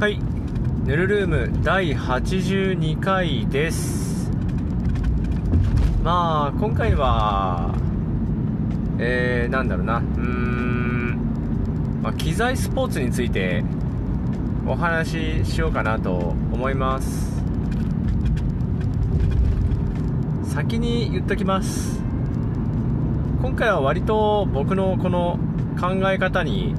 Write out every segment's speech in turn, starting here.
はい。ヌルルーム第82回です。まあ今回はえー、なんだろうな。うーん、まあ、機材スポーツについてお話ししようかなと思います。先に言っときます。今回は割と僕のこの考え方に、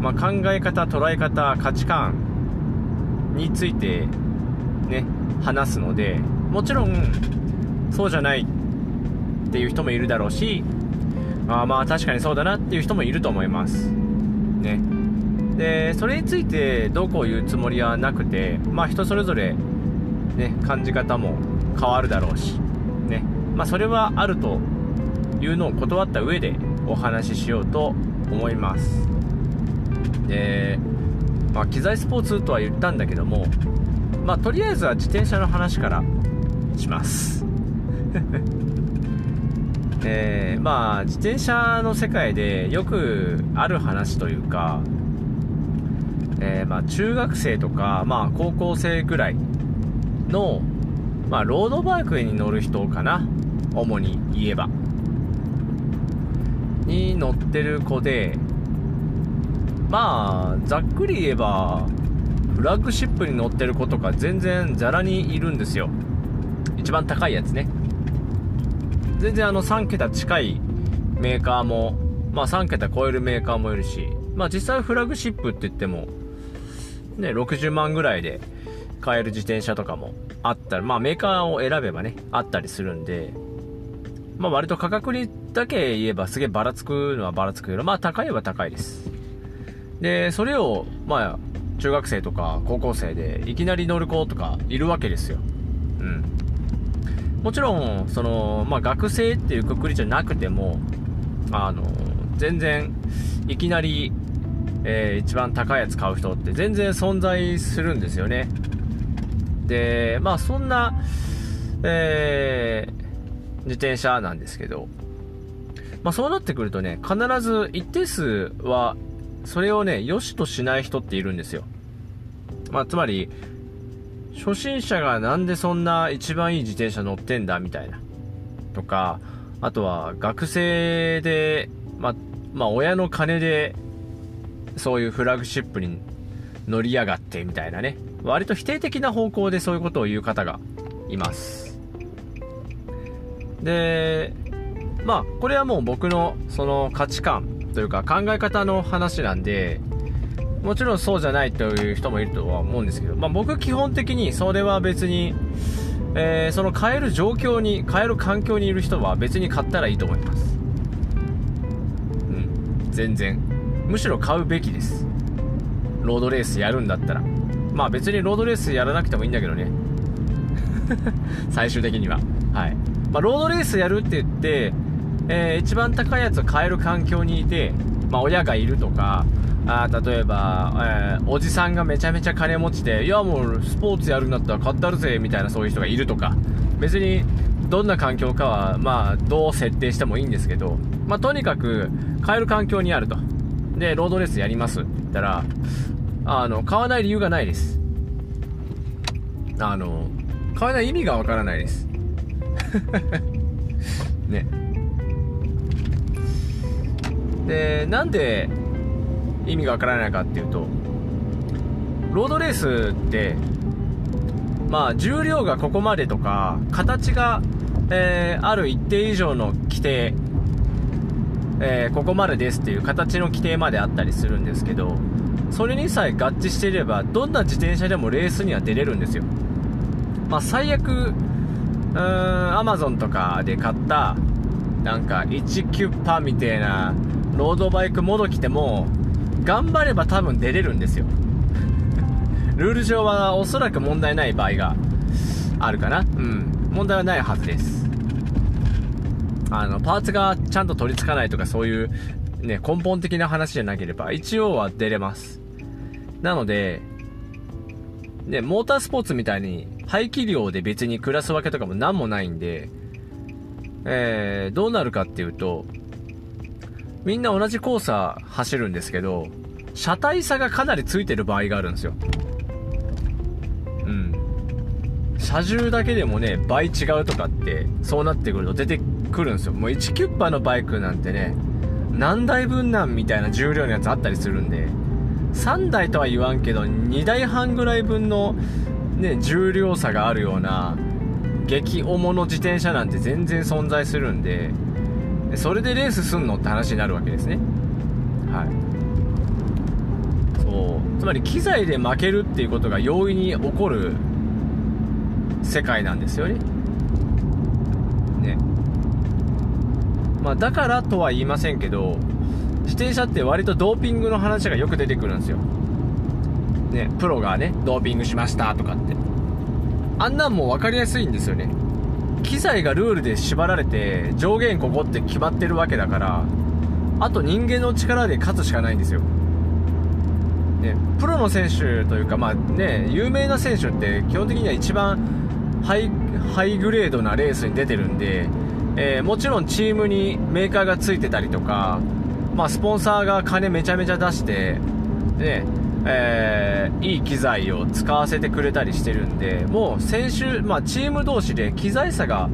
まあ、考え方捉え方価値観についてね話すのでもちろんそうじゃないっていう人もいるだろうしあまあ確かにそうだなっていう人もいると思います。ね。でそれについてどうこう言うつもりはなくてまあ人それぞれね感じ方も変わるだろうしね。まあそれはあるというのを断った上でお話ししようと思います。で、まあ、機材スポーツとは言ったんだけどもまあとりあえずは自転車の話からします。えー、まあ自転車の世界でよくある話というか、えー、まあ中学生とか、まあ、高校生ぐらいの、まあ、ロードバイクに乗る人かな主に言えば。に乗ってる子でまあざっくり言えばフラッグシップに乗ってる子とか全然ざらにいるんですよ一番高いやつね全然あの3桁近いメーカーもまあ3桁超えるメーカーもいるしまあ実際フラッグシップって言ってもね60万ぐらいで買える自転車とかもあったらまあメーカーを選べばねあったりするんでまあ割と価格にだけ言えばすげえばらつくのはばらつくけど、まあ高いは高いです。で、それを、まあ、中学生とか高校生でいきなり乗る子とかいるわけですよ。うん。もちろん、その、まあ学生っていうくくりじゃなくても、あの、全然、いきなり、えー、一番高いやつ買う人って全然存在するんですよね。で、まあそんな、えー、自転車なんですけど、まあ、そうなってくるとね、必ず一定数は、それをね、良しとしない人っているんですよ。まあ、つまり、初心者がなんでそんな一番いい自転車乗ってんだみたいな。とか、あとは学生で、まあ、まあ、親の金で、そういうフラグシップに乗りやがってみたいなね。割と否定的な方向でそういうことを言う方がいます。で、まあ、これはもう僕のその価値観というか考え方の話なんで、もちろんそうじゃないという人もいるとは思うんですけど、まあ僕基本的にそれは別に、えー、その変える状況に、変える環境にいる人は別に買ったらいいと思います。うん、全然。むしろ買うべきです。ロードレースやるんだったら。まあ別にロードレースやらなくてもいいんだけどね。最終的には。はい。まあ、ロードレースやるって言って、えー、一番高いやつを買える環境にいて、まあ、親がいるとか、あ例えば、えー、おじさんがめちゃめちゃ金持ちで、いやもうスポーツやるんだったら買ったるぜ、みたいなそういう人がいるとか、別にどんな環境かは、まあ、どう設定してもいいんですけど、まあ、とにかく、買える環境にあると。で、ロードレースやりますって言ったら、あの、買わない理由がないです。あの、買わない意味がわからないです。ねでなんで意味がわからないかっていうとロードレースってまあ重量がここまでとか形が、えー、ある一定以上の規定、えー、ここまでですっていう形の規定まであったりするんですけどそれにさえ合致していればどんな自転車でもレースには出れるんですよ。まあ最悪うーん、アマゾンとかで買った、なんか、1キュッパみたいな、ロードバイクもどきても、頑張れば多分出れるんですよ。ルール上はおそらく問題ない場合があるかな。うん。問題はないはずです。あの、パーツがちゃんと取り付かないとかそういう、ね、根本的な話じゃなければ、一応は出れます。なので、ね、モータースポーツみたいに排気量で別にクラス分けとかも何もないんで、えー、どうなるかっていうと、みんな同じコース走るんですけど、車体差がかなりついてる場合があるんですよ。うん。車重だけでもね、倍違うとかって、そうなってくると出てくるんですよ。もう1キュッパーのバイクなんてね、何台分なんみたいな重量のやつあったりするんで、3台とは言わんけど、2台半ぐらい分の、ね、重量差があるような、激重の自転車なんて全然存在するんで、それでレースすんのって話になるわけですね。はい。そう。つまり機材で負けるっていうことが容易に起こる世界なんですよね。ね。まあ、だからとは言いませんけど、自転車って割とドーピングの話がよく出てくるんですよ。ね、プロがね、ドーピングしましたとかって。あんなんも分かりやすいんですよね。機材がルールで縛られて上限ここって決まってるわけだからあと人間の力で勝つしかないんですよ。ね、プロの選手というか、まあね、有名な選手って基本的には一番ハイハイグレードなレースに出てるんで、えー、もちろんチームにメーカーがついてたりとか、まあ、スポンサーが金めちゃめちゃ出して、ねえー、いい機材を使わせてくれたりしてるんで、もう選手、まあ、チーム同士で機材差が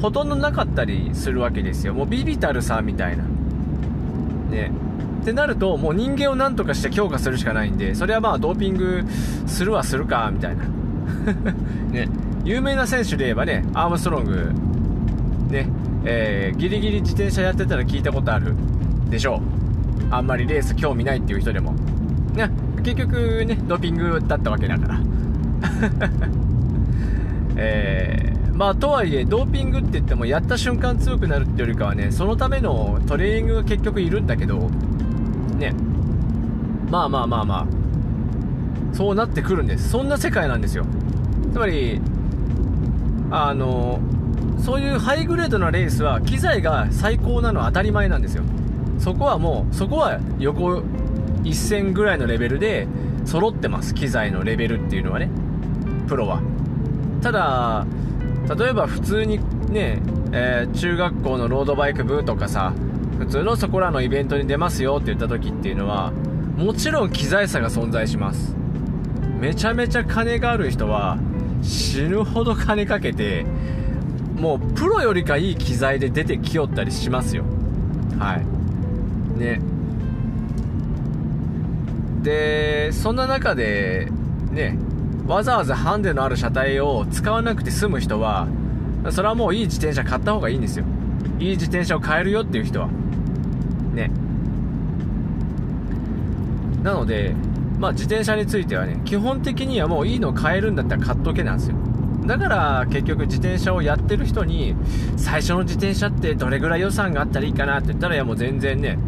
ほとんどなかったりするわけですよ。もうビビたるさみたいな。ね。ってなると、もう人間を何とかして強化するしかないんで、それはまあドーピングするはするか、みたいな。ね。有名な選手で言えばね、アームストロング、ね、えー、ギリギリ自転車やってたら聞いたことあるでしょう。あんまりレース興味ないっていう人でも。ね、結局ね、ドーピングだったわけだから。えー、まあ、とはいえ、ドーピングって言っても、やった瞬間強くなるってよりかはね、そのためのトレーニングが結局いるんだけど、ね、まあまあまあまあ、そうなってくるんです。そんな世界なんですよ。つまり、あの、そういうハイグレードなレースは、機材が最高なのは当たり前なんですよ。そこはもう、そこは横一線ぐらいのレベルで揃ってます機材のレベルっていうのはね。プロは。ただ例えば普通にね、えー、中学校のロードバイク部とかさ普通のそこらのイベントに出ますよって言った時っていうのはもちろん機材差が存在します。めちゃめちゃ金がある人は死ぬほど金かけてもうプロよりかいい機材で出てきよったりしますよ。はい。ね。でそんな中でねわざわざハンデのある車体を使わなくて済む人はそれはもういい自転車買った方がいいんですよ。いい自転車を買えるよっていう人は。ね。なのでまあ自転車についてはね基本的にはもういいの買えるんだったら買っとけなんですよ。だから結局自転車をやってる人に最初の自転車ってどれぐらい予算があったらいいかなって言ったらいやもう全然ね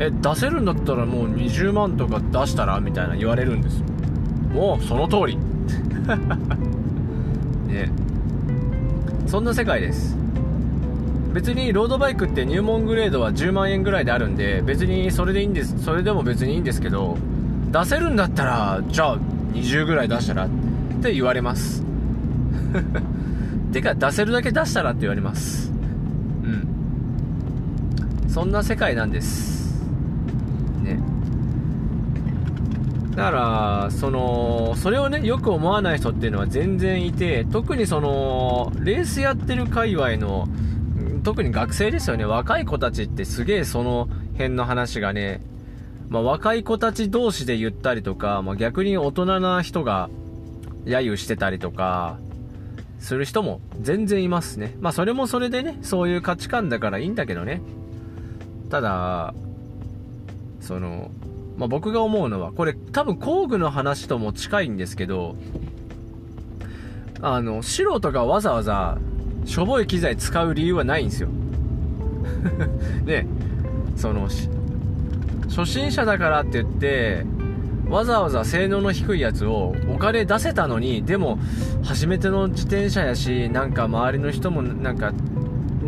え出せるんだったらもう20万とか出したら？みたいな言われるんですよ。もうその通り。ね。そんな世界です。別にロードバイクって入門グレードは10万円ぐらいであるんで別にそれでいいんですそれでも別にいいんですけど出せるんだったらじゃあ20ぐらい出したらって言われます。てか出せるだけ出したらって言われます。うん。そんな世界なんです。だから、その、それをね、よく思わない人っていうのは全然いて、特にその、レースやってる界隈の、特に学生ですよね、若い子たちってすげえその辺の話がね、まあ、若い子たち同士で言ったりとか、まあ、逆に大人な人が揶揄してたりとか、する人も全然いますね。まあそれもそれでね、そういう価値観だからいいんだけどね。ただ、その、まあ、僕が思うのは、これ多分工具の話とも近いんですけど、あの、素人がわざわざしょぼい機材使う理由はないんですよ。ね、その、初心者だからって言って、わざわざ性能の低いやつをお金出せたのに、でも、初めての自転車やし、なんか周りの人もなんか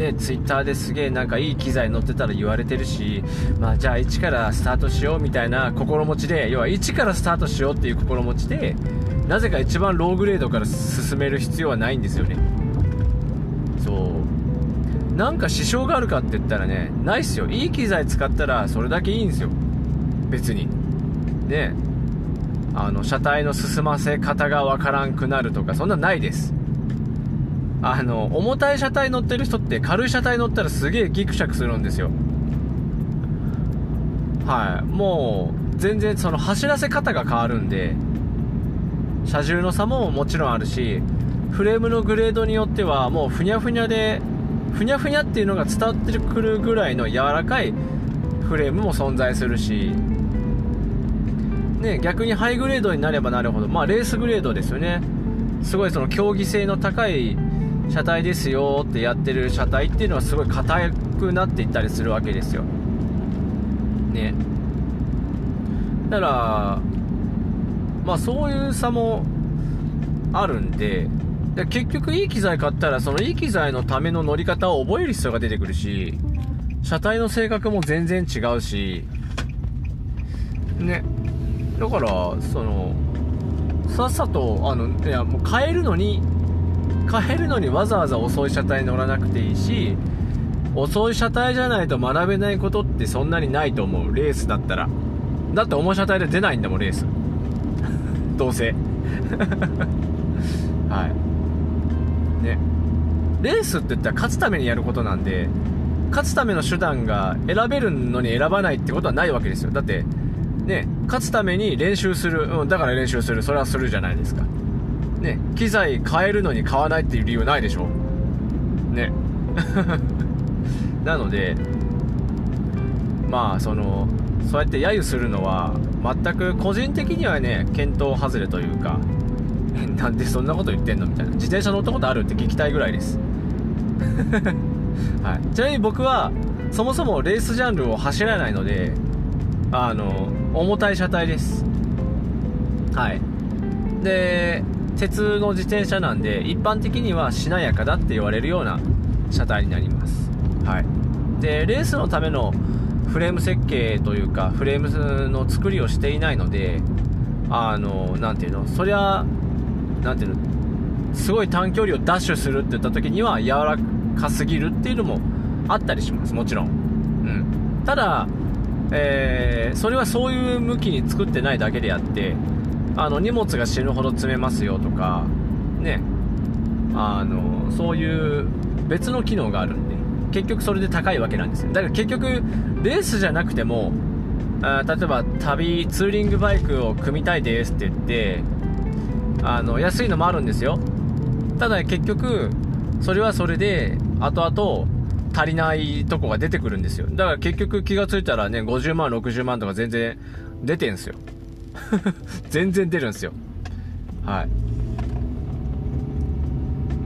ね、ツイッターですげえなんかいい機材乗ってたら言われてるし、まあじゃあ1からスタートしようみたいな心持ちで、要は1からスタートしようっていう心持ちで、なぜか一番ローグレードから進める必要はないんですよね。そう。なんか支障があるかって言ったらね、ないっすよ。いい機材使ったらそれだけいいんですよ。別に。ねあの車体の進ませ方がわからんくなるとかそんなないですあの重たい車体乗ってる人って軽い車体乗ったらすげえギクシャクするんですよ。はい。もう全然その走らせ方が変わるんで車重の差ももちろんあるしフレームのグレードによってはもうふにゃふにゃでふにゃふにゃっていうのが伝わってくるぐらいの柔らかいフレームも存在するしね、逆にハイグレードになればなるほど、まあ、レースグレードですよね。すごいその競技性の高い車体ですよってやってる車体っていうのはすごい硬くなっていったりするわけですよ。ね。だからまあそういう差もあるんでで結局いい機材買ったらそのいい機材のための乗り方を覚える必要が出てくるし車体の性格も全然違うし。ね。だからそのさっさとあのいやもう変えるのに変えるのにわざわざ遅い車体乗らなくていいし遅い車体じゃないと学べないことってそんなにないと思う。レースだったら。だって重い車体で出ないんだもんレース。どうせ。はい。ね。レースって言ったら勝つためにやることなんで勝つための手段が選べるのに選ばないってことはないわけですよ。だってね勝つために練習する、うん、だから練習する。それはするじゃないですか。ね機材変えるのに買わないっていう理由ないでしょ？ね。なのでまあそのそうやって揶揄するのは全く個人的にはね検討外れというか なんでそんなこと言ってんのみたいな。自転車乗ったことあるって聞きたいぐらいです。はい、ちなみに僕はそもそもレースジャンルを走らないのであの重たい車体です。はい。で鉄の自転車なんで一般的にはしなやかだって言われるような車体になります。はい。でレースのためのフレーム設計というかフレームの作りをしていないのであの何ていうのそりゃ何ていうのすごい短距離をダッシュするって言った時には柔らかすぎるっていうのもあったりします。もちろん、うん、ただ、えー、それはそういう向きに作ってないだけであってあの荷物が死ぬほど積めますよとかね。あのそういう別の機能があるんで結局それで高いわけなんですよ。だから結局レースじゃなくてもあ例えば旅ツーリングバイクを組みたいですって言ってあの安いのもあるんですよ。ただ結局それはそれで後々足りないとこが出てくるんですよ。だから結局気がついたらね50万60万とか全然出てんすよ。全然出るんですよ。はい。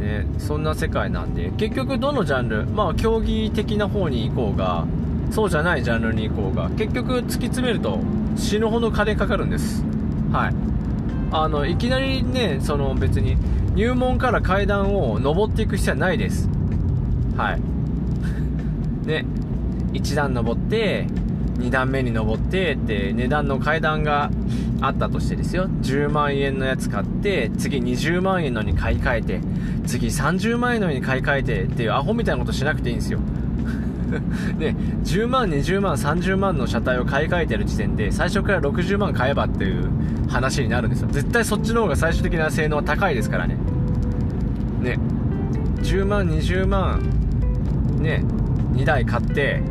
ねそんな世界なんで。結局どのジャンルまあ競技的な方に行こうがそうじゃないジャンルに行こうが結局突き詰めると死ぬほど金かかるんです。はい。あのいきなりねその別に入門から階段を上っていく必要はないです。はい。ね1段登って2段目に登ってって値段の階段があったとしてですよ。10万円のやつ買って次20万円のに買い替えて次30万円のに買い替えてっていうアホみたいなことしなくていいんですよ。で10万20万30万の車体を買い替えてる時点で最初から60万買えばっていう話になるんですよ。絶対そっちの方が最終的な性能は高いですからね。ね。10万20万ね。2台買って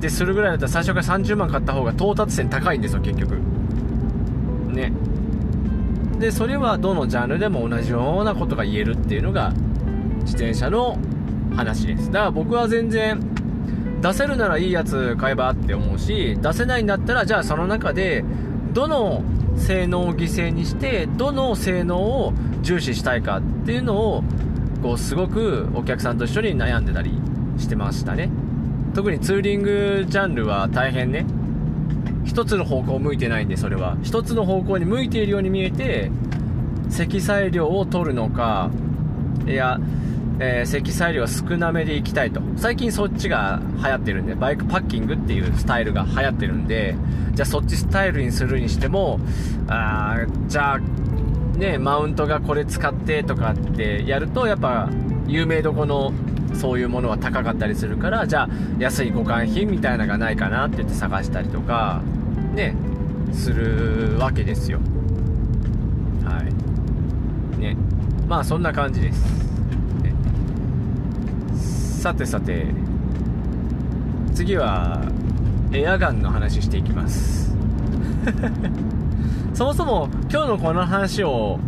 でするぐらいだったら最初から30万買った方が到達点高いんですよ結局。ね。でそれはどのジャンルでも同じようなことが言えるっていうのが自転車の話です。だから僕は全然出せるならいいやつ買えばって思うし出せないんだったらじゃあその中でどの性能を犠牲にしてどの性能を重視したいかっていうのをこうすごくお客さんと一緒に悩んでたりしてましたね。特にツーリングジャンルは大変ね。一つの方向を向いてないんでそれは。一つの方向に向いているように見えて積載量を取るのかいやえー、積載量少なめでいきたいと。最近そっちが流行ってるんでバイクパッキングっていうスタイルが流行ってるんでじゃあそっちスタイルにするにしてもあじゃあねマウントがこれ使ってとかってやるとやっぱ有名どこのそういうものは高かったりするからじゃあ安い互換品みたいなのがないかなって言って探したりとかねするわけですよ。はい。ね。まあそんな感じです、ね、さてさて次はエアガンの話していきます。そもそも今日のこの話を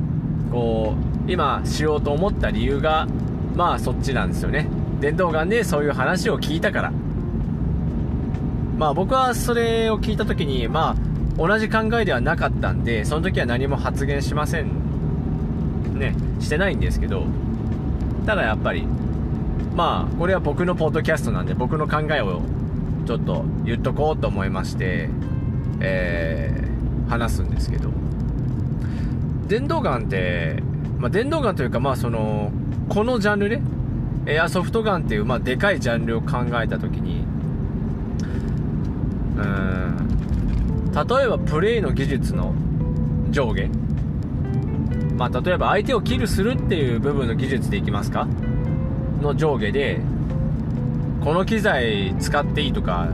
こう今しようと思った理由がまあそっちなんですよね。電動ガンでそういう話を聞いたから。まあ僕はそれを聞いた時にまあ同じ考えではなかったんでその時は何も発言しませんねしてないんですけど。ただやっぱりまあこれは僕のポッドキャストなんで僕の考えをちょっと言っとこうと思いましてえー、話すんですけど。電動ガンって、まあ、電動ガンというかまあそのこのジャンルねエアソフトガンっていう、まあ、でかいジャンルを考えた時にうん例えばプレイの技術の上下まあ例えば相手をキルするっていう部分の技術でいきますかの上下でこの機材使っていいとか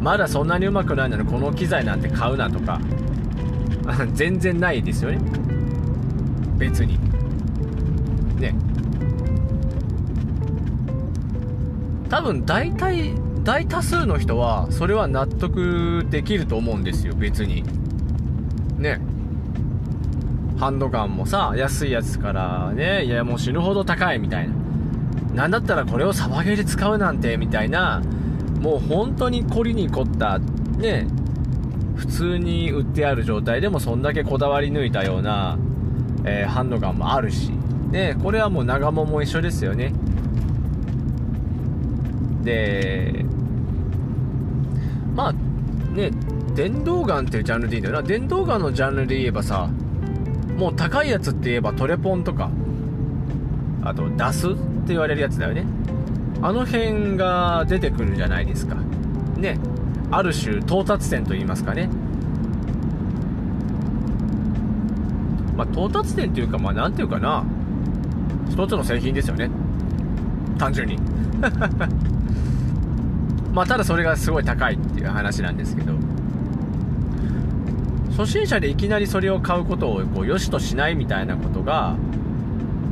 まだそんなにうまくないのにこの機材なんて買うなとか 全然ないですよね。別に。多分大体大多数の人はそれは納得できると思うんですよ別に。ね。ハンドガンもさ安いやつからねいやもう死ぬほど高いみたいな。なんだったらこれをサバゲーで使うなんてみたいな。もう本当に凝りに凝ったね普通に売ってある状態でもそんだけこだわり抜いたような、えー、ハンドガンもあるし。ねこれはもう長物も一緒ですよね。でまあね電動ガンっていうジャンルでいいんだよな。電動ガンのジャンルで言えばさもう高いやつって言えばトレポンとかあとダスって言われるやつだよね。あの辺が出てくるじゃないですか。ねある種到達点と言いますかね。まあ到達点というかまあ何ていうかな。一つの製品ですよね。単純に。まあただそれがすごい高いっていう話なんですけど初心者でいきなりそれを買うことをこう良しとしないみたいなことが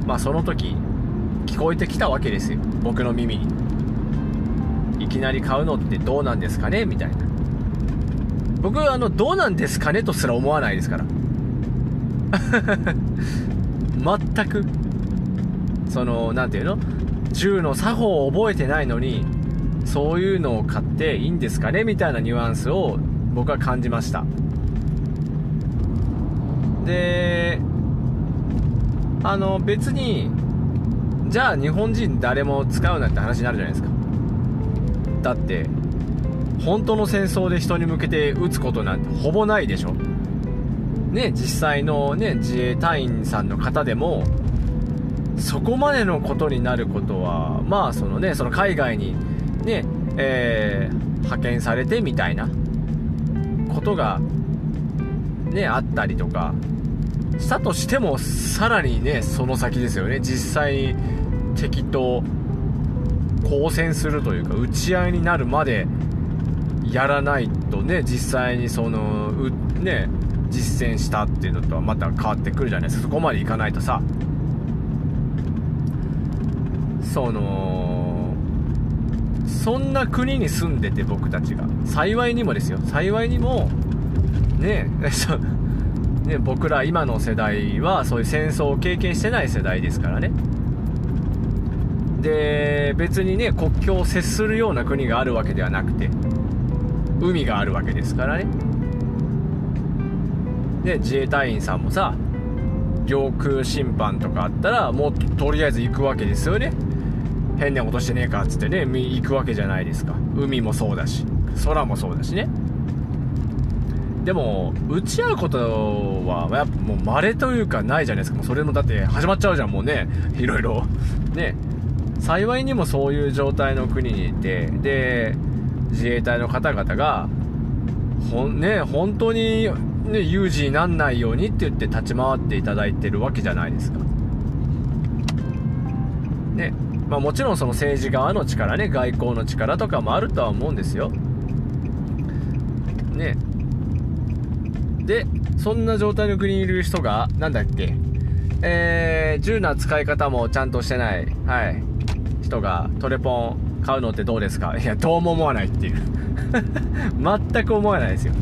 まあその時聞こえてきたわけですよ。僕の耳に。いきなり買うのってどうなんですかねみたいな。僕あのどうなんですかねとすら思わないですから。全く。その何ていうの？銃の作法を覚えてないのにそういうのを買っていいんですかねみたいなニュアンスを僕は感じました。であの別にじゃあ日本人誰も使うなって話になるじゃないですか。だって本当の戦争で人に向けて撃つことなんてほぼないでしょ。ね実際のね自衛隊員さんの方でもそこまでのことになることはまあそのねその海外にねえー、派遣されてみたいなことがねあったりとかしたとしてもさらにねその先ですよね。実際に敵と交戦するというか打ち合いになるまでやらないとね実際にそのね実践したっていうのとはまた変わってくるじゃないですか。そこまでいかないとさ。そのそんな国に住んでて僕たちが。幸いにもですよ。幸いにもね ね僕ら今の世代はそういう戦争を経験してない世代ですからね。で別にね国境を接するような国があるわけではなくて海があるわけですからね。で自衛隊員さんもさ領空侵犯とかあったらもうとりあえず行くわけですよね。変なことしてねえかっつってね行くわけじゃないですか。海もそうだし空もそうだしね。でも打ち合うことはやっぱもう稀というかないじゃないですか。もうそれもだって始まっちゃうじゃんもうね。いろいろ。ね。幸いにもそういう状態の国にいてで自衛隊の方々がほん、ね、本当に、ね、有事になんないようにって言って立ち回っていただいてるわけじゃないですか。ね。まあ、もちろんその政治側の力ね外交の力とかもあるとは思うんですよ。ね。でそんな状態の国にいる人がなんだっけ。えー、銃の使い方もちゃんとしてない。はい。人がトレポン買うのってどうですか。いやどうも思わないっていう。全く思わないですよ。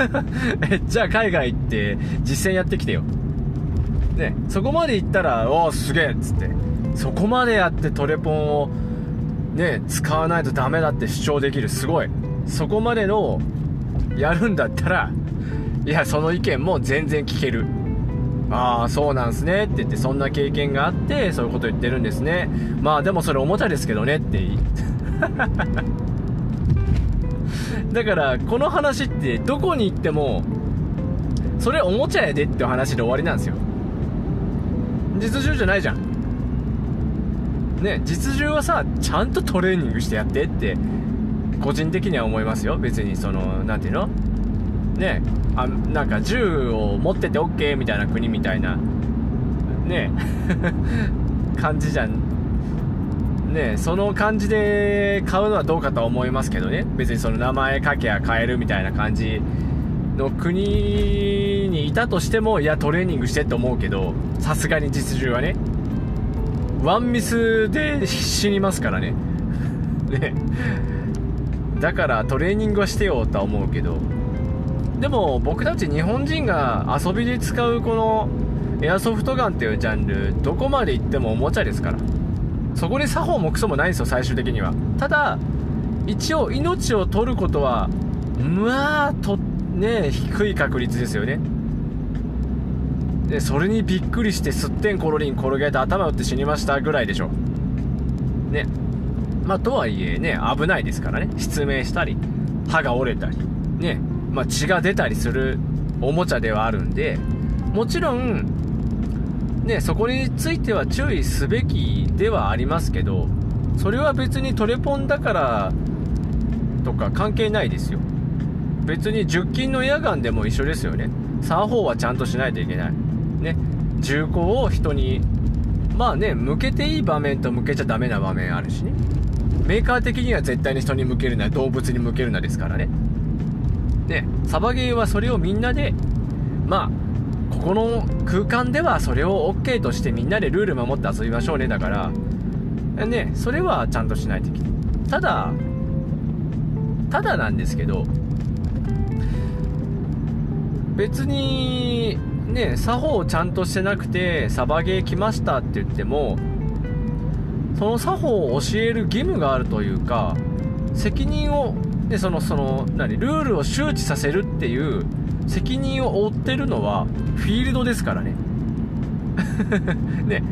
えじゃあ海外行って実践やってきてよ。ね。そこまで行ったらおおすげえっつって。そこまでやってトレポンをね使わないとダメだって主張できるすごい。そこまでのやるんだったらいやその意見も全然聞ける。ああそうなんすねって言ってそんな経験があってそういうこと言ってるんですね。まあでもそれおもちゃですけどねって だからこの話ってどこに行ってもそれおもちゃやでって話で終わりなんですよ。実銃じゃないじゃん。ね実銃はさちゃんとトレーニングしてやってって個人的には思いますよ。別にその何ていうの？ねあなんか銃を持ってて OK みたいな国みたいなね 感じじゃん。ねその感じで買うのはどうかとは思いますけどね。別にその名前書けや買えるみたいな感じの国にいたとしてもいやトレーニングしてって思うけどさすがに実銃はねワンミスで死にますからね。ね。だからトレーニングはしてよとは思うけど。でも僕たち日本人が遊びで使うこのエアソフトガンっていうジャンルどこまで行ってもおもちゃですから。そこに作法もクソもないんですよ最終的には。ただ一応命を取ることはまあとね低い確率ですよね。でそれにびっくりしてすってんころりん転げて頭打って死にましたぐらいでしょ。ね。まあとはいえね危ないですからね。失明したり歯が折れたりね。まあ、血が出たりするおもちゃではあるんでもちろんねそこについては注意すべきではありますけどそれは別にトレポンだからとか関係ないですよ。別に10金のエアガンでも一緒ですよね。作法はちゃんとしないといけない。ね銃口を人にまあね向けていい場面と向けちゃダメな場面あるしね。メーカー的には絶対に人に向けるな動物に向けるなですからね。ねサバゲーはそれをみんなでまあここの空間ではそれを OK としてみんなでルール守って遊びましょうねだからねそれはちゃんとしないといけない。ただただなんですけど別にね作法をちゃんとしてなくてサバゲー来ましたって言ってもその作法を教える義務があるというか責任をでそのその何ルールを周知させるっていう責任を負ってるのはフィールドですからね。ね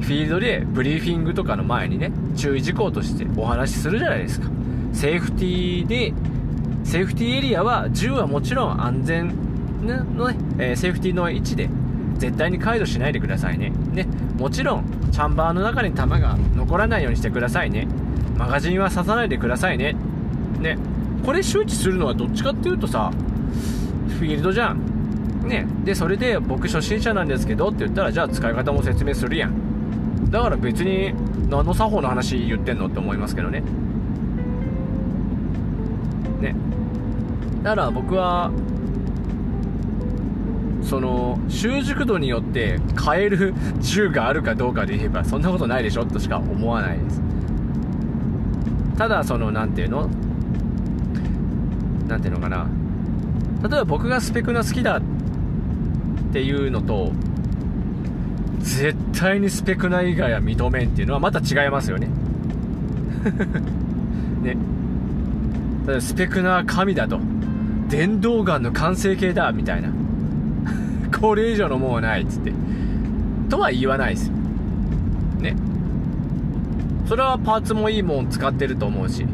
フィールドでブリーフィングとかの前にね注意事項としてお話しするじゃないですか。セーフティーでセーフティーエリアは銃はもちろん安全のね、えー、セーフティーの位置で絶対に解除しないでくださいね。ねもちろんチャンバーの中に弾が残らないようにしてくださいね。マガジンは刺さないでくださいね。ねこれ周知するのはどっちかっていうとさフィールドじゃん。ねでそれで僕初心者なんですけどって言ったらじゃあ使い方も説明するやん。だから別に何の作法の話言ってんのって思いますけどね。ね。だから僕はその習熟度によって変える銃があるかどうかで言えばそんなことないでしょとしか思わないです。ただその何ていうの？何ていうのかな？例えば僕がスペクナ好きだっていうのと絶対にスペクナ以外は認めんっていうのはまた違いますよね。ね。だスペクナは神だと。電動ガンの完成形だみたいな。これ以上のもんないっつってとは言わないですねそれはパーツもいいもん使ってると思うし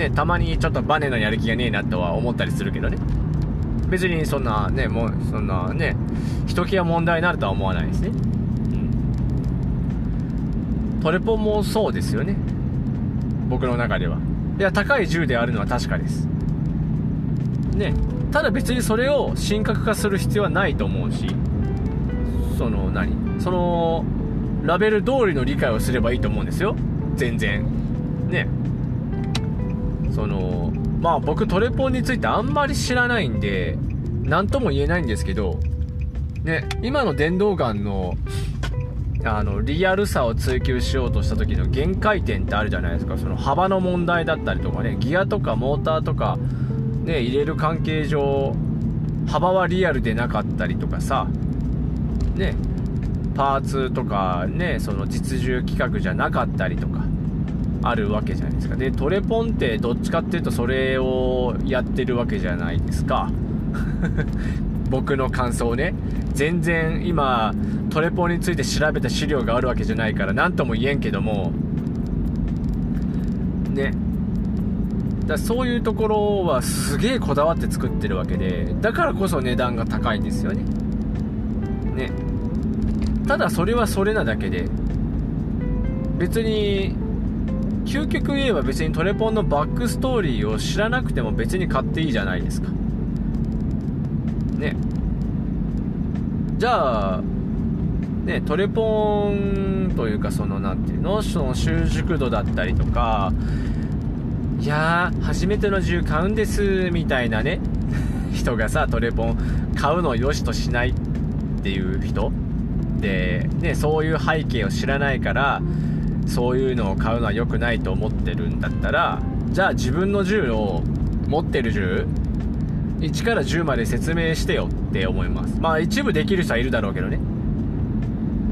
ね、たまにちょっとバネのやる気がねえなとは思ったりするけどね。別にそんなね、もう、そんなね、人気が問題になるとは思わないですね。うん。トレポもそうですよね。僕の中では。いや、高い銃であるのは確かです。ね。ただ別にそれを神格化する必要はないと思うし、その何、その、ラベル通りの理解をすればいいと思うんですよ。全然。ね。そのまあ僕トレポンについてあんまり知らないんで何とも言えないんですけど、ね、今の電動ガンのあのリアルさを追求しようとした時の限界点ってあるじゃないですかその幅の問題だったりとかねギアとかモーターとか、ね、入れる関係上幅はリアルでなかったりとかさねパーツとかねその実重規格じゃなかったりとかあるわけじゃないですか。でトレポンってどっちかっていうとそれをやってるわけじゃないですか。僕の感想ね。全然今トレポンについて調べた資料があるわけじゃないから何とも言えんけども。ね。だそういうところはすげえこだわって作ってるわけでだからこそ値段が高いんですよね。ね。ただそれはそれなだけで別に究極言えば別にトレポンのバックストーリーを知らなくても別に買っていいじゃないですか。ね。じゃあねトレポンというかその何ていうのその習熟度だったりとかいやー初めての銃買うんですみたいなね。人がさトレポン買うのを良しとしないっていう人。で、ね、そういう背景を知らないからそういうのを買うのは良くないと思ってるんだったらじゃあ自分の銃を持ってる銃1から10まで説明してよって思います。まあ一部できる人はいるだろうけどね。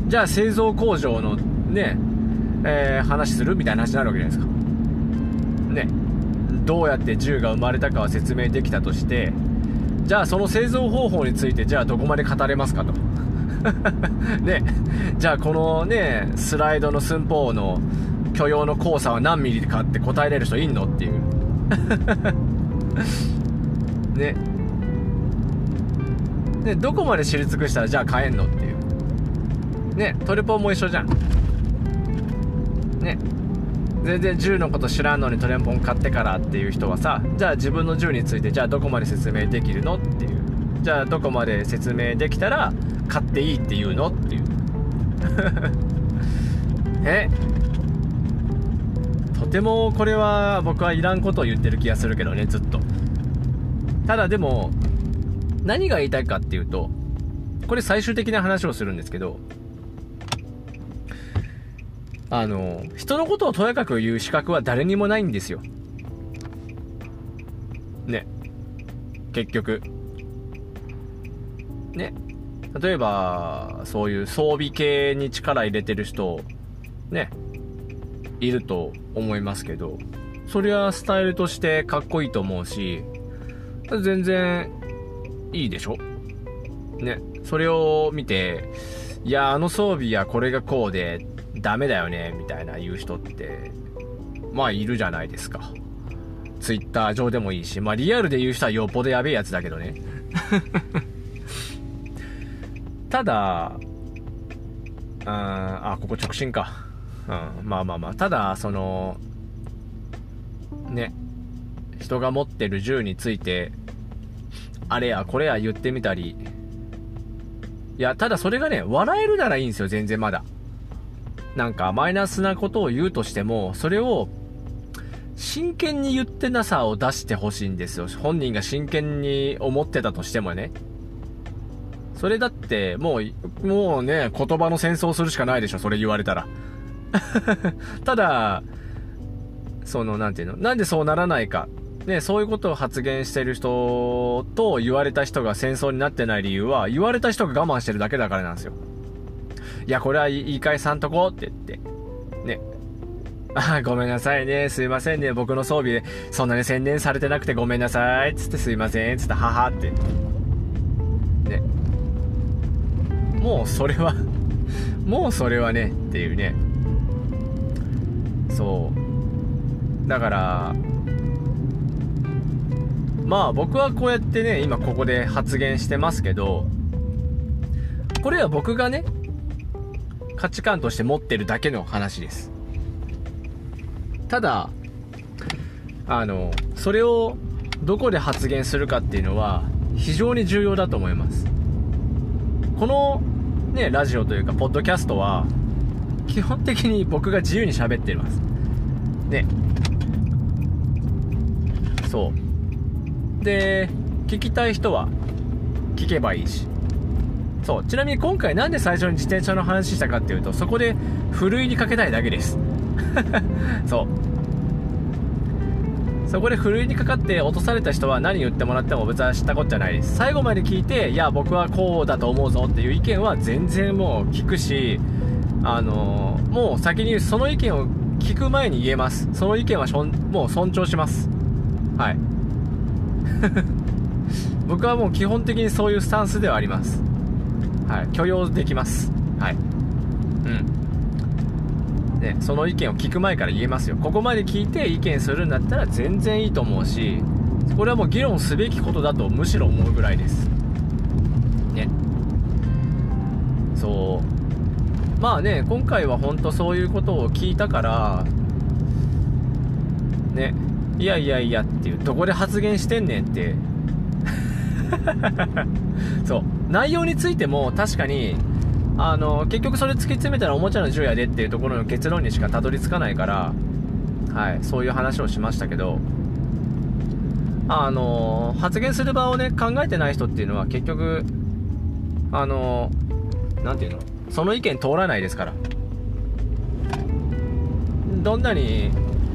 じゃあ製造工場のね、えー、話するみたいな話になるわけじゃないですか。ねどうやって銃が生まれたかは説明できたとしてじゃあその製造方法についてじゃあどこまで語れますかと。ねじゃあこのねスライドの寸法の許容の交差は何ミリかって答えれる人いんのっていう。ね。でどこまで知り尽くしたらじゃあ買えんのっていう。ねトレポンも一緒じゃん。ね。全然銃のこと知らんのにトレンポン買ってからっていう人はさじゃあ自分の銃についてじゃあどこまで説明できるのっていう。じゃあどこまで説明できたら買っていいっていうのっていう。え？とてもこれは僕はいらんことを言ってる気がするけどねずっと。ただでも何が言いたいかっていうとこれ最終的な話をするんですけどあの人のことをとやかく言う資格は誰にもないんですよ。ね。結局。ね。例えばそういう装備系に力入れてる人ね。いると思いますけどそれはスタイルとしてかっこいいと思うし全然いいでしょ？ね。それを見ていやあの装備はこれがこうでダメだよねみたいな言う人ってまあいるじゃないですか。ツイッター上でもいいしまあリアルで言う人はよっぽどやべえやつだけどね。ただああここ直進か。うんまあまあまあ。ただそのね人が持ってる銃についてあれやこれや言ってみたり。いやただそれがね笑えるならいいんですよ全然まだ。なんかマイナスなことを言うとしてもそれを真剣に言ってなさを出してほしいんですよ本人が真剣に思ってたとしてもねそれだって、もう、もうね、言葉の戦争するしかないでしょ、それ言われたら。ただ、その、なんていうの、なんでそうならないか。ね、そういうことを発言してる人と言われた人が戦争になってない理由は、言われた人が我慢してるだけだからなんですよ。いや、これは言い返さんとこって言って。ね。あ、ごめんなさいね。すいませんね。僕の装備でそんなに宣伝されてなくてごめんなさい。つってすいません。つって、ははって。ね。もうそれは もうそれはねっていうねそうだからまあ僕はこうやってね今ここで発言してますけどこれは僕がね価値観として持ってるだけの話ですただあのそれをどこで発言するかっていうのは非常に重要だと思いますこのね、ラジオというか、ポッドキャストは、基本的に僕が自由に喋ってます。ね。そう。で、聞きたい人は、聞けばいいしそう。ちなみに今回なんで最初に自転車の話したかっていうとそこでふるいにかけたいだけです。そう。そこでふるいにかかって落とされた人は何言ってもらっても別は知ったこっちゃないです。最後まで聞いていや僕はこうだと思うぞっていう意見は全然もう聞くしあのー、もう先にその意見を聞く前に言えます。その意見はしょんもう尊重します。はい。僕はもう基本的にそういうスタンスではあります。はい。許容できます。はい。うん。ねその意見を聞く前から言えますよ。ここまで聞いて意見するんだったら全然いいと思うしこれはもう議論すべきことだとむしろ思うぐらいです。ね。そう。まあね今回は本当そういうことを聞いたからね。いやいやいやっていうどこで発言してんねんって。そう。内容についても確かにあの結局それ突き詰めたらおもちゃの銃やでっていうところの結論にしかたどり着かないからはいそういう話をしましたけどあの発言する場をね考えてない人っていうのは結局あの何て言うのその意見通らないですから。どんなに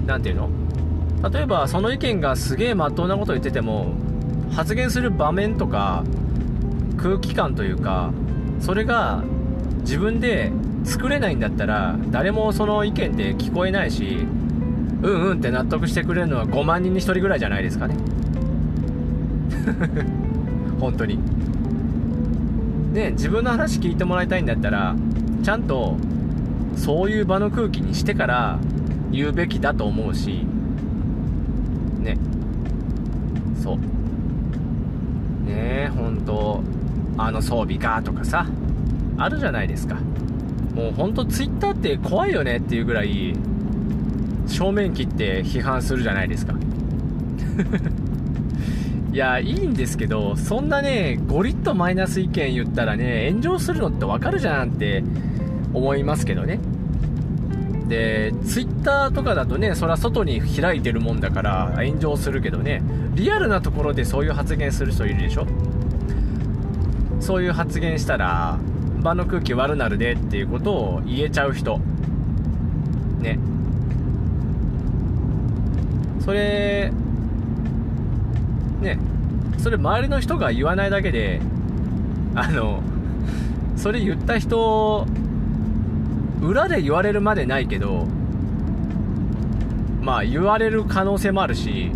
何て言うの例えばその意見がすげえまっとうなこと言ってても発言する場面とか空気感というかそれが自分で作れないんだったら誰もその意見って聞こえないしうんうんって納得してくれるのは5万人に1人ぐらいじゃないですかね。本当に。ね自分の話聞いてもらいたいんだったらちゃんとそういう場の空気にしてから言うべきだと思うしね。そう。ねえ本当。あの装備かとかさあるじゃないですか。もうほんと Twitter って怖いよねっていうぐらい正面切って批判するじゃないですか。いやいいんですけどそんなねゴリッとマイナス意見言ったらね炎上するのってわかるじゃんって思いますけどね。で、ツイッターとかだとね、それは外に開いてるもんだから炎上するけどね、リアルなところでそういう発言する人いるでしょ。そういう発言したら、場の空気悪なるでっていうことを言えちゃう人。ね。それ、ね、それ周りの人が言わないだけで、あの、それ言った人裏で言われるまでないけどまあ言われる可能性もあるし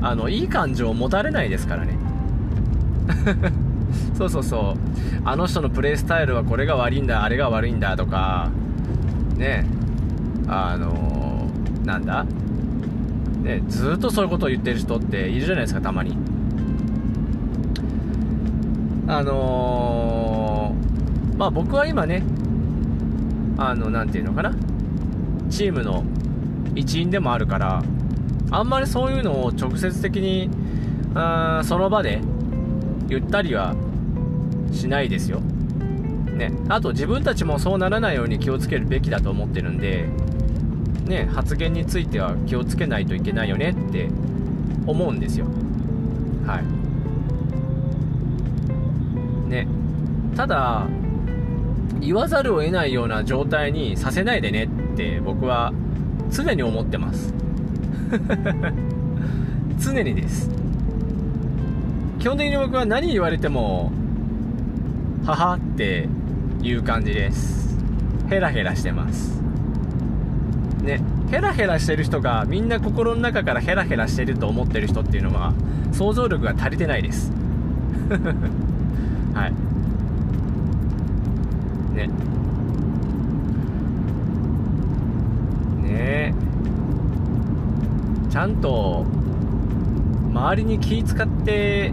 あのいい感情を持たれないですからねそうそうそう。あの人のプレイスタイルはこれが悪いんだあれが悪いんだとか。ね。あのー、なんだ？ねずっとそういうことを言ってる人っているじゃないですかたまに。あのー、まあ僕は今ねあの、なて言うのかな、チームの一員でもあるから、あんまりそういうのを直接的に、あその場で言ったりはしないですよ。ね。あと自分たちもそうならないように気をつけるべきだと思ってるんで、ね、発言については気をつけないといけないよねって思うんですよ。はい。ね。ただ、言わざるを得ないような状態にさせないでねって僕は常に思ってます 常にです基本的に僕は何言われてもははっていう感じです。ヘラヘラしてます。ねヘラヘラしてる人がみんな心の中からヘラヘラしてると思ってる人っていうのは想像力が足りてないです。はい。ね。ね。ちゃんと周りに気使って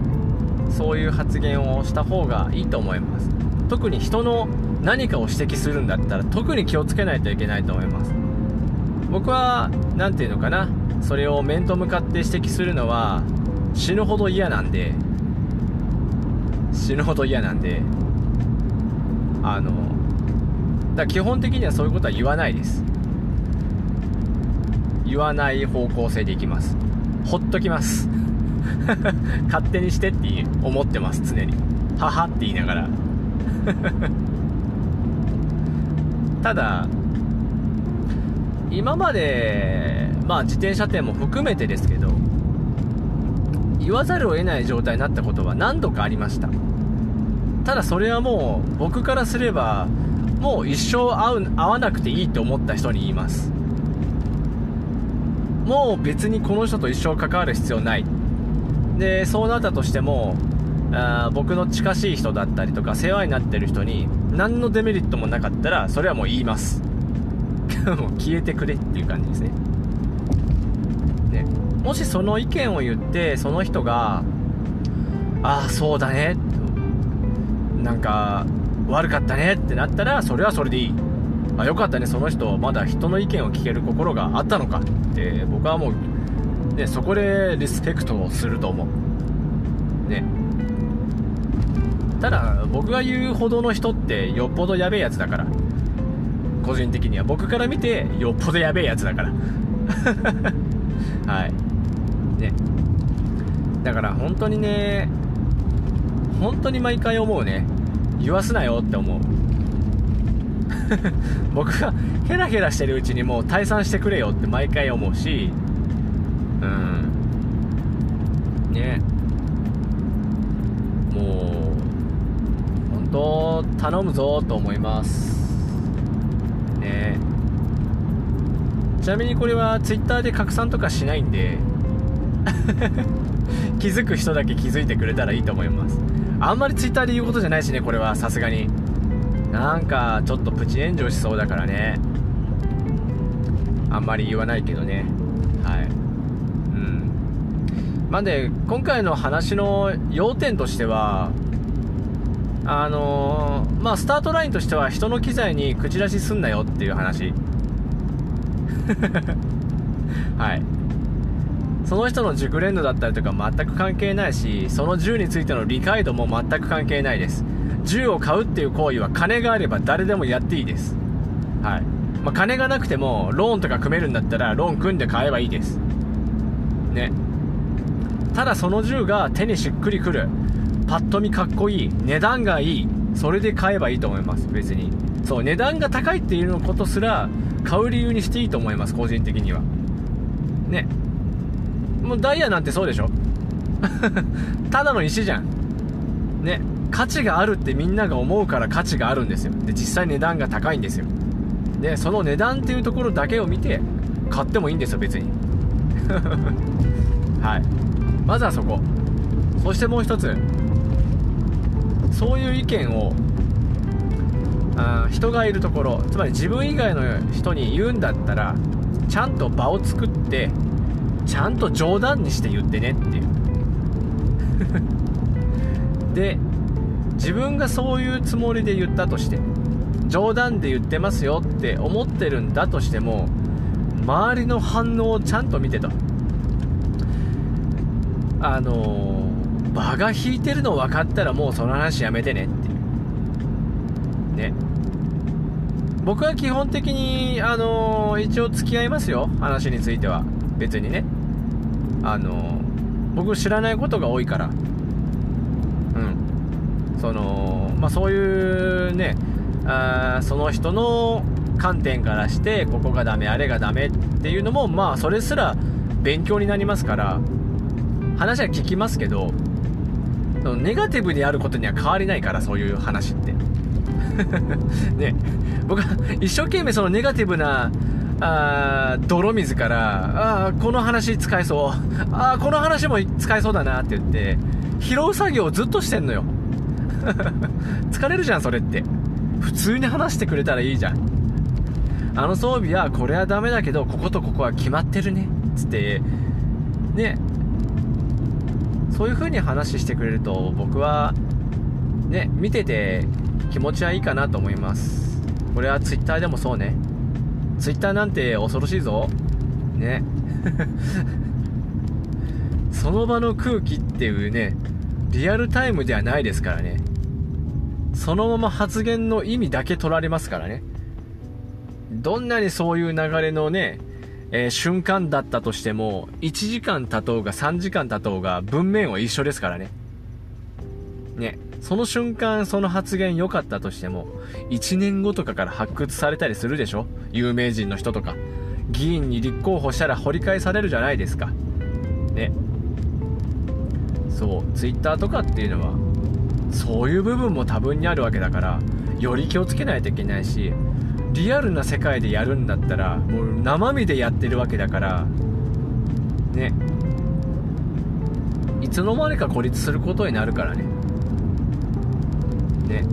そういう発言をした方がいいと思います。特に人の何かを指摘するんだったら特に気をつけないといけないと思います。僕は何て言うのかな。それを面と向かって指摘するのは死ぬほど嫌なんで死ぬほど嫌なんであのだから基本的にはそういうことは言わないです。言わない方向性でいきます。ほっときます。勝手にしてって思ってます常に。母って言いながら。ただ今までまあ自転車店も含めてですけど言わざるを得ない状態になったことは何度かありました。ただそれはもう僕からすればもう一生会う会わなくていいって思った人に言います。もう別にこの人と一生関わる必要ない。でそうなったとしてもあ僕の近しい人だったりとか世話になってる人に何のデメリットもなかったらそれはもう言います。もう消えてくれっていう感じですね。ね。もしその意見を言ってその人がああそうだね。なんか悪かったねってなったらそれはそれでいい。あよかったね。その人まだ人の意見を聞ける心があったのかって僕はもう、ね、そこでリスペクトをすると思う。ね。ただ僕が言うほどの人ってよっぽどやべえやつだから。個人的には。僕から見てよっぽどやべえやつだから。はい。ね。だから本当にね本当に毎回思うね。言わすなよって思う。僕がヘラヘラしてるうちにもう退散してくれよって毎回思うし。うん。ね。もう本当頼むぞと思います。ね。ちなみにこれは Twitter で拡散とかしないんで 気づく人だけ気づいてくれたらいいと思います。あんまり Twitter で言うことじゃないしねこれは。さすがに。なんかちょっとプチ炎上しそうだからね。あんまり言わないけどね。まあで今回の話の要点としてはあのー、まあスタートラインとしては人の機材に口出しすんなよっていう話 はいその人の熟練度だったりとか全く関係ないしその銃についての理解度も全く関係ないです銃を買うっていう行為は金があれば誰でもやっていいです。はい。まあ、金がなくても、ローンとか組めるんだったら、ローン組んで買えばいいです。ね。ただその銃が手にしっくりくる。パッと見かっこいい。値段がいい。それで買えばいいと思います。別に。そう、値段が高いっていうのことすら、買う理由にしていいと思います。個人的には。ね。もうダイヤなんてそうでしょ？ただの石じゃん。ね。価値があるってみんなが思うから価値があるんですよで実際値段が高いんですよでその値段っていうところだけを見て買ってもいいんですよ別に はいまずはそこ。そしてもう一つ。そういう意見をあ人がいるところつまり自分以外の人に言うんだったらちゃんと場を作ってちゃんと冗談にして言ってねっていう。で自分がそういうつもりで言ったとして冗談で言ってますよって思ってるんだとしても周りの反応をちゃんと見てと。あのー、場が引いてるの分かったらもうその話やめてねって。いうね。僕は基本的にあのー、一応付き合いますよ。話については。別にね。あのー、僕知らないことが多いから。うん。その、まあ、そういうねあその人の観点からしてここがダメあれがダメっていうのもまあそれすら勉強になりますから。話は聞きますけどネガティブであることには変わりないからそういう話って ね僕は一生懸命そのネガティブなあ泥水からあこの話使えそうあこの話も使えそうだなって言って拾う作業をずっとしてんのよ 疲れるじゃん、それって。普通に話してくれたらいいじゃん。あの装備はこれはダメだけど、こことここは決まってるね。つって、ね。そういう風に話してくれると、僕は、ね、見てて気持ちはいいかなと思います。これは Twitter でもそうね。Twitter なんて恐ろしいぞ。ね。その場の空気っていうね、リアルタイムではないですからね。そのまま発言の意味だけ取られますからね。どんなにそういう流れのね、えー、瞬間だったとしても、1時間経とうが3時間経とうが文面は一緒ですからね。ね、その瞬間その発言良かったとしても、1年後とかから発掘されたりするでしょ？有名人の人とか。議員に立候補したら掘り返されるじゃないですか。ね。そう、ツイッターとかっていうのは、そういう部分も多分にあるわけだから、より気をつけないといけないし、リアルな世界でやるんだったら、もう生身でやってるわけだから、ね。いつの間にか孤立することになるからね。ね。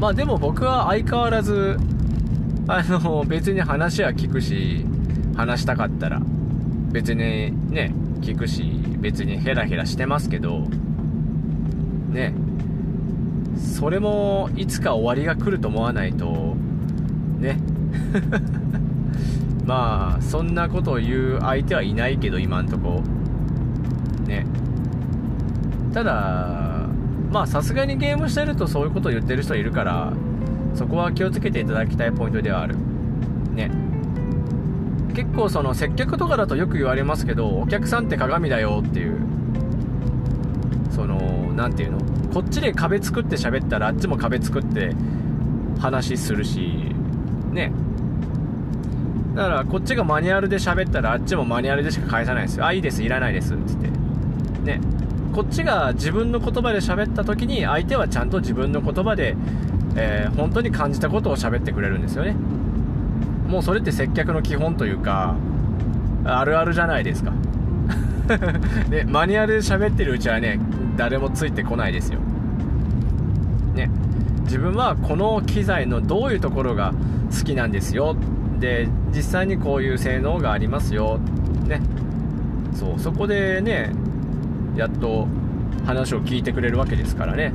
まあでも僕は相変わらず、あの、別に話は聞くし、話したかったら、別にね、聞くし、別にヘラヘラしてますけど、ね、それもいつか終わりが来ると思わないと、ね。まあ、そんなことを言う相手はいないけど、今んとこ。ね。ただ、まあ、さすがにゲームしてるとそういうことを言ってる人いるから、そこは気をつけていただきたいポイントではある。ね。結構その接客とかだとよく言われますけど、お客さんって鏡だよっていう、その、何て言うの？こっちで壁作って喋ったらあっちも壁作って話するし、ね。だからこっちがマニュアルで喋ったらあっちもマニュアルでしか返さないですよ。あ、いいです、いらないですっ、つって。ね。こっちが自分の言葉で喋った時に相手はちゃんと自分の言葉でえー、本当に感じたことを喋ってくれるんですよねもうそれって接客の基本というかあるあるじゃないですかで マニュアルで喋ってるうちはね誰もついてこないですよ自分はこの機材のどういうところが好きなんですよ。で実際にこういう性能がありますよ。ね。そうそこでねやっと話を聞いてくれるわけですからね。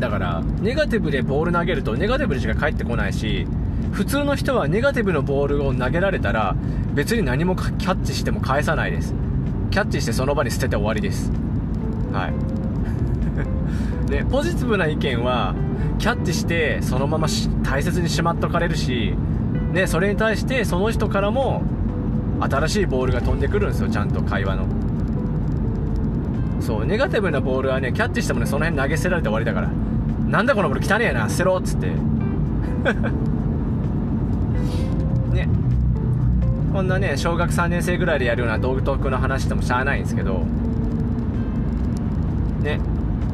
だからネガティブでボール投げるとネガティブでしか返ってこないし普通の人はネガティブのボールを投げられたら別に何もキャッチしても返さないです。キャッチしてその場に捨てて終わりです。はい。でポジティブな意見はキャッチしてそのまま大切にしまっとかれるし、ね、それに対してその人からも新しいボールが飛んでくるんですよちゃんと会話の。そうネガティブなボールはねキャッチしてもねその辺投げ捨てられて終わりだから。なんだこのボール汚ねえな捨てろっつって。ね。こんなね小学3年生ぐらいでやるような道具特の話でもしゃあないんですけど。ね。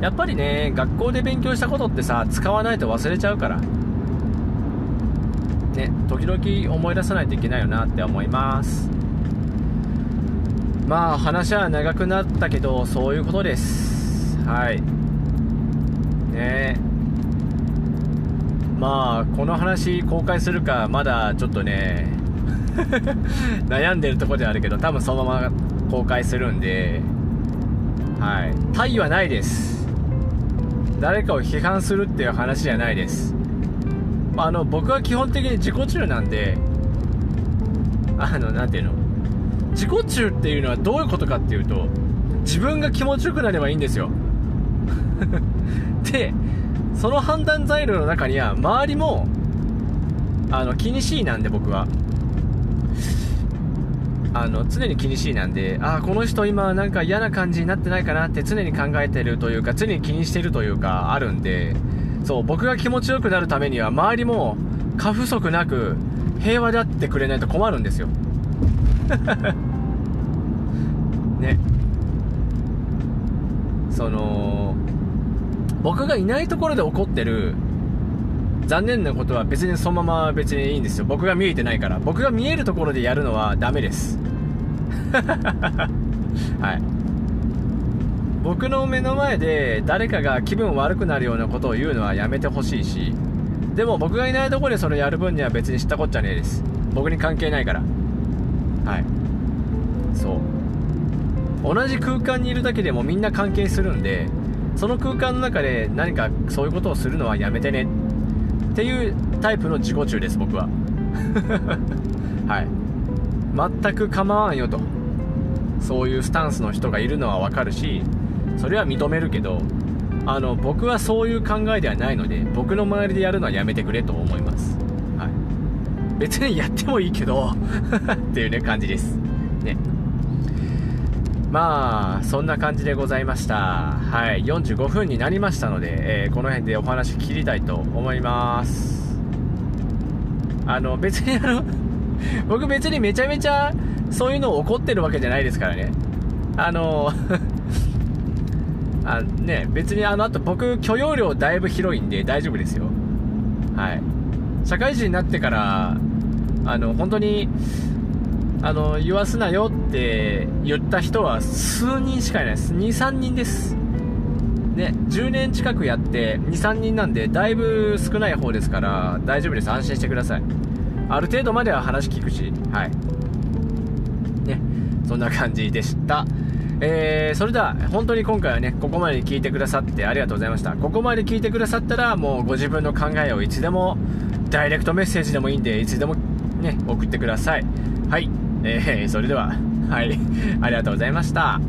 やっぱりね学校で勉強したことってさ使わないと忘れちゃうから。ね時々思い出さないといけないよなって思います。まあ話は長くなったけどそういうことです。はい。ね。まあこの話公開するかまだちょっとね 悩んでるとこではあるけど多分そのまま公開するんではい。大義はないです。誰かを批判するっていう話じゃないです。あの僕は基本的に自己中なんであの何ていうの？自己中っていうのはどういうことかっていうと自分が気持ちよくなればいいんですよ。でその判断材料の中には周りもあの気にしいなんで僕は。あの常に気にしいなんでああこの人今なんか嫌な感じになってないかなって常に考えてるというか常に気にしてるというかあるんでそう僕が気持ちよくなるためには周りも過不足なく平和であってくれないと困るんですよ。ね。その僕がいないところで起こってる残念なことは別にそのまま別にいいんですよ。僕が見えてないから。僕が見えるところでやるのはダメです。はい。僕の目の前で誰かが気分悪くなるようなことを言うのはやめてほしいし。でも僕がいないところでそれやる分には別に知ったこっちゃねえです。僕に関係ないから。はい。そう。同じ空間にいるだけでもみんな関係するんでその空間の中で何かそういうことをするのはやめてね。っていうタイプの自己中です僕は。はい。全く構わんよと。そういうスタンスの人がいるのはわかるしそれは認めるけどあの僕はそういう考えではないので僕の周りでやるのはやめてくれと思います、はい、別にやってもいいけど っていうね感じです。ね。まあそんな感じでございました。はい45分になりましたので、えー、この辺でお話切りたいと思います。あの別にあの 僕別にめちゃめちゃそういうの怒ってるわけじゃないですからね。あの あね別にあのあと僕許容量だいぶ広いんで大丈夫ですよ。はい。社会人になってからあの本当にあの言わすなよって言った人は数人しかいないです。23人です。ね10年近くやって23人なんでだいぶ少ない方ですから大丈夫です。安心してください。ある程度までは話聞くし。はい。ねそんな感じでした。えー、それでは本当に今回はねここまで聞いてくださってありがとうございました。ここまで聞いてくださったらもうご自分の考えをいつでもダイレクトメッセージでもいいんでいつでもね送ってください。はい。えー、それでは、はい、ありがとうございました。